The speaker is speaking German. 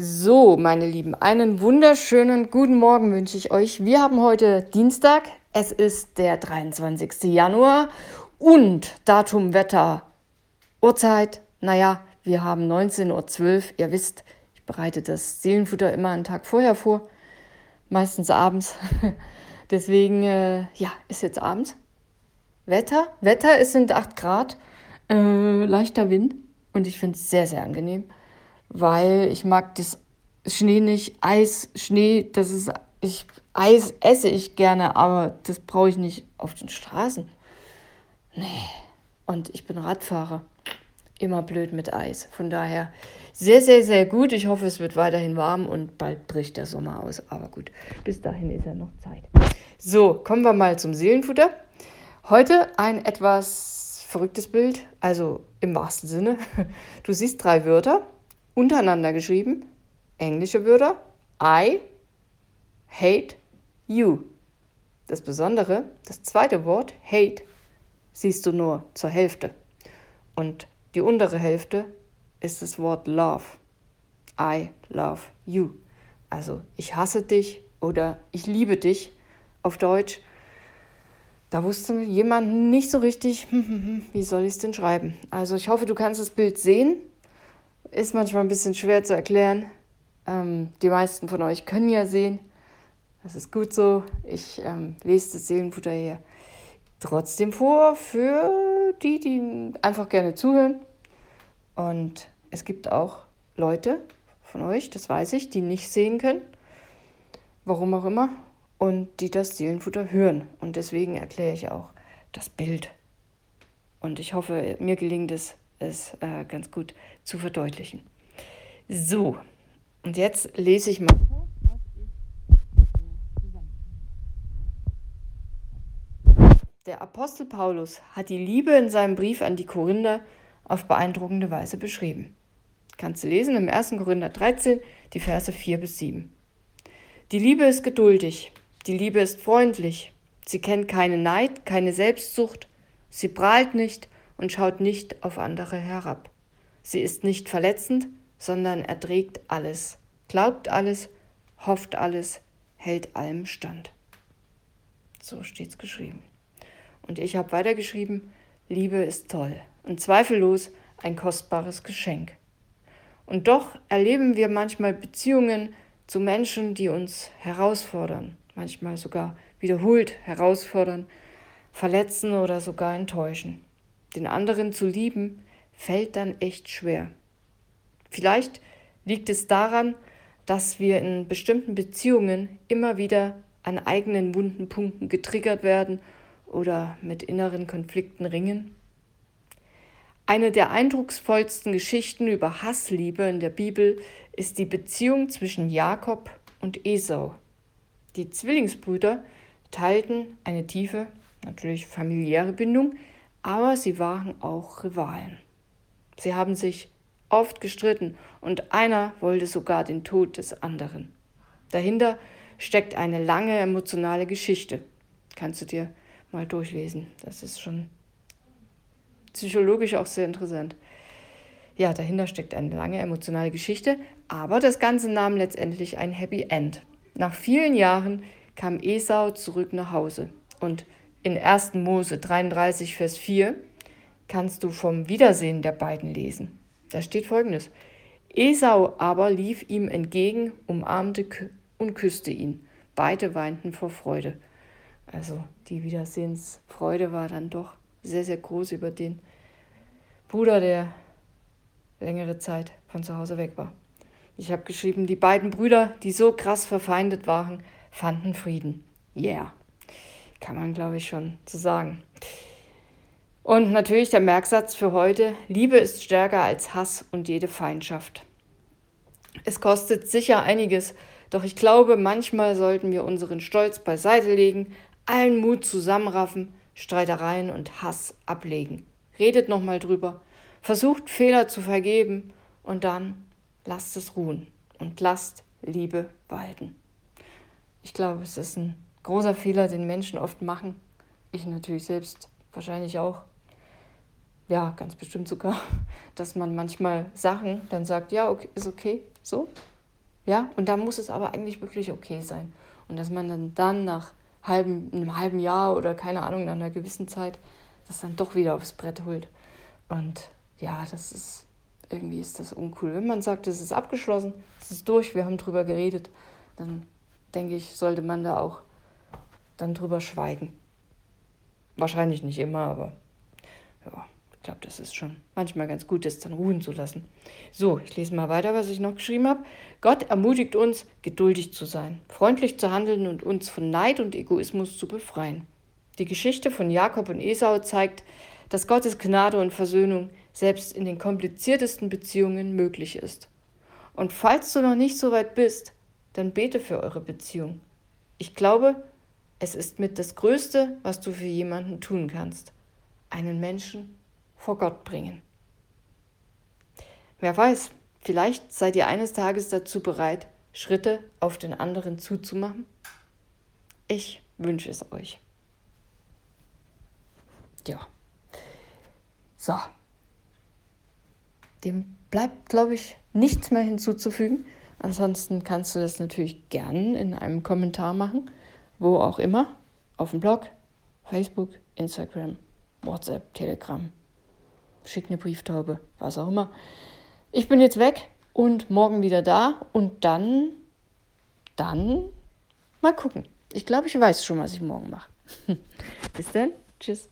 So, meine Lieben, einen wunderschönen guten Morgen wünsche ich euch. Wir haben heute Dienstag, es ist der 23. Januar und Datum, Wetter, Uhrzeit, naja, wir haben 19.12 Uhr. Ihr wisst, ich bereite das Seelenfutter immer einen Tag vorher vor, meistens abends. Deswegen, äh, ja, ist jetzt abends. Wetter, Wetter, es sind 8 Grad, äh, leichter Wind und ich finde es sehr, sehr angenehm weil ich mag das Schnee nicht. Eis, Schnee, das ist, ich, Eis esse ich gerne, aber das brauche ich nicht auf den Straßen. Nee. Und ich bin Radfahrer. Immer blöd mit Eis. Von daher sehr, sehr, sehr gut. Ich hoffe, es wird weiterhin warm und bald bricht der Sommer aus. Aber gut, bis dahin ist ja noch Zeit. So, kommen wir mal zum Seelenfutter. Heute ein etwas verrücktes Bild, also im wahrsten Sinne. Du siehst drei Wörter untereinander geschrieben. Englische Wörter. I hate you. Das Besondere, das zweite Wort, hate, siehst du nur zur Hälfte. Und die untere Hälfte ist das Wort love. I love you. Also ich hasse dich oder ich liebe dich auf Deutsch. Da wusste jemand nicht so richtig, wie soll ich es denn schreiben. Also ich hoffe, du kannst das Bild sehen. Ist manchmal ein bisschen schwer zu erklären. Ähm, die meisten von euch können ja sehen. Das ist gut so. Ich ähm, lese das Seelenfutter hier trotzdem vor für die, die einfach gerne zuhören. Und es gibt auch Leute von euch, das weiß ich, die nicht sehen können. Warum auch immer. Und die das Seelenfutter hören. Und deswegen erkläre ich auch das Bild. Und ich hoffe, mir gelingt es, es äh, ganz gut zu verdeutlichen. So, und jetzt lese ich mal. Der Apostel Paulus hat die Liebe in seinem Brief an die Korinther auf beeindruckende Weise beschrieben. Kannst du lesen im 1. Korinther 13, die Verse 4 bis 7. Die Liebe ist geduldig, die Liebe ist freundlich, sie kennt keine Neid, keine Selbstsucht, sie prahlt nicht und schaut nicht auf andere herab. Sie ist nicht verletzend, sondern erträgt alles, glaubt alles, hofft alles, hält allem stand. So steht's geschrieben. Und ich habe weitergeschrieben, Liebe ist toll und zweifellos ein kostbares Geschenk. Und doch erleben wir manchmal Beziehungen zu Menschen, die uns herausfordern, manchmal sogar wiederholt herausfordern, verletzen oder sogar enttäuschen den anderen zu lieben, fällt dann echt schwer. Vielleicht liegt es daran, dass wir in bestimmten Beziehungen immer wieder an eigenen wunden Punkten getriggert werden oder mit inneren Konflikten ringen. Eine der eindrucksvollsten Geschichten über Hassliebe in der Bibel ist die Beziehung zwischen Jakob und Esau. Die Zwillingsbrüder teilten eine tiefe, natürlich familiäre Bindung, aber sie waren auch Rivalen. Sie haben sich oft gestritten und einer wollte sogar den Tod des anderen. Dahinter steckt eine lange emotionale Geschichte. Kannst du dir mal durchlesen. Das ist schon psychologisch auch sehr interessant. Ja, dahinter steckt eine lange emotionale Geschichte, aber das Ganze nahm letztendlich ein Happy End. Nach vielen Jahren kam Esau zurück nach Hause und in 1. Mose 33, Vers 4 kannst du vom Wiedersehen der beiden lesen. Da steht folgendes. Esau aber lief ihm entgegen, umarmte und küsste ihn. Beide weinten vor Freude. Also die Wiedersehensfreude war dann doch sehr, sehr groß über den Bruder, der längere Zeit von zu Hause weg war. Ich habe geschrieben, die beiden Brüder, die so krass verfeindet waren, fanden Frieden. Yeah. Kann man, glaube ich, schon so sagen. Und natürlich der Merksatz für heute, Liebe ist stärker als Hass und jede Feindschaft. Es kostet sicher einiges, doch ich glaube, manchmal sollten wir unseren Stolz beiseite legen, allen Mut zusammenraffen, Streitereien und Hass ablegen. Redet nochmal drüber, versucht Fehler zu vergeben und dann lasst es ruhen und lasst Liebe walten. Ich glaube, es ist ein großer Fehler, den Menschen oft machen. Ich natürlich selbst wahrscheinlich auch. Ja, ganz bestimmt sogar, dass man manchmal Sachen dann sagt, ja, okay, ist okay, so. Ja, und da muss es aber eigentlich wirklich okay sein. Und dass man dann, dann nach halben, einem halben Jahr oder keine Ahnung, nach einer gewissen Zeit, das dann doch wieder aufs Brett holt. Und ja, das ist, irgendwie ist das uncool. Wenn man sagt, es ist abgeschlossen, es ist durch, wir haben drüber geredet, dann denke ich, sollte man da auch dann drüber schweigen. Wahrscheinlich nicht immer, aber ja, ich glaube, das ist schon manchmal ganz gut, das dann ruhen zu lassen. So, ich lese mal weiter, was ich noch geschrieben habe. Gott ermutigt uns, geduldig zu sein, freundlich zu handeln und uns von Neid und Egoismus zu befreien. Die Geschichte von Jakob und Esau zeigt, dass Gottes Gnade und Versöhnung selbst in den kompliziertesten Beziehungen möglich ist. Und falls du noch nicht so weit bist, dann bete für eure Beziehung. Ich glaube, es ist mit das Größte, was du für jemanden tun kannst. Einen Menschen vor Gott bringen. Wer weiß, vielleicht seid ihr eines Tages dazu bereit, Schritte auf den anderen zuzumachen. Ich wünsche es euch. Ja. So. Dem bleibt, glaube ich, nichts mehr hinzuzufügen. Ansonsten kannst du das natürlich gern in einem Kommentar machen, wo auch immer, auf dem Blog, Facebook, Instagram, WhatsApp, Telegram. Schick eine Brieftaube, was auch immer. Ich bin jetzt weg und morgen wieder da und dann, dann mal gucken. Ich glaube, ich weiß schon, was ich morgen mache. Bis dann. Tschüss.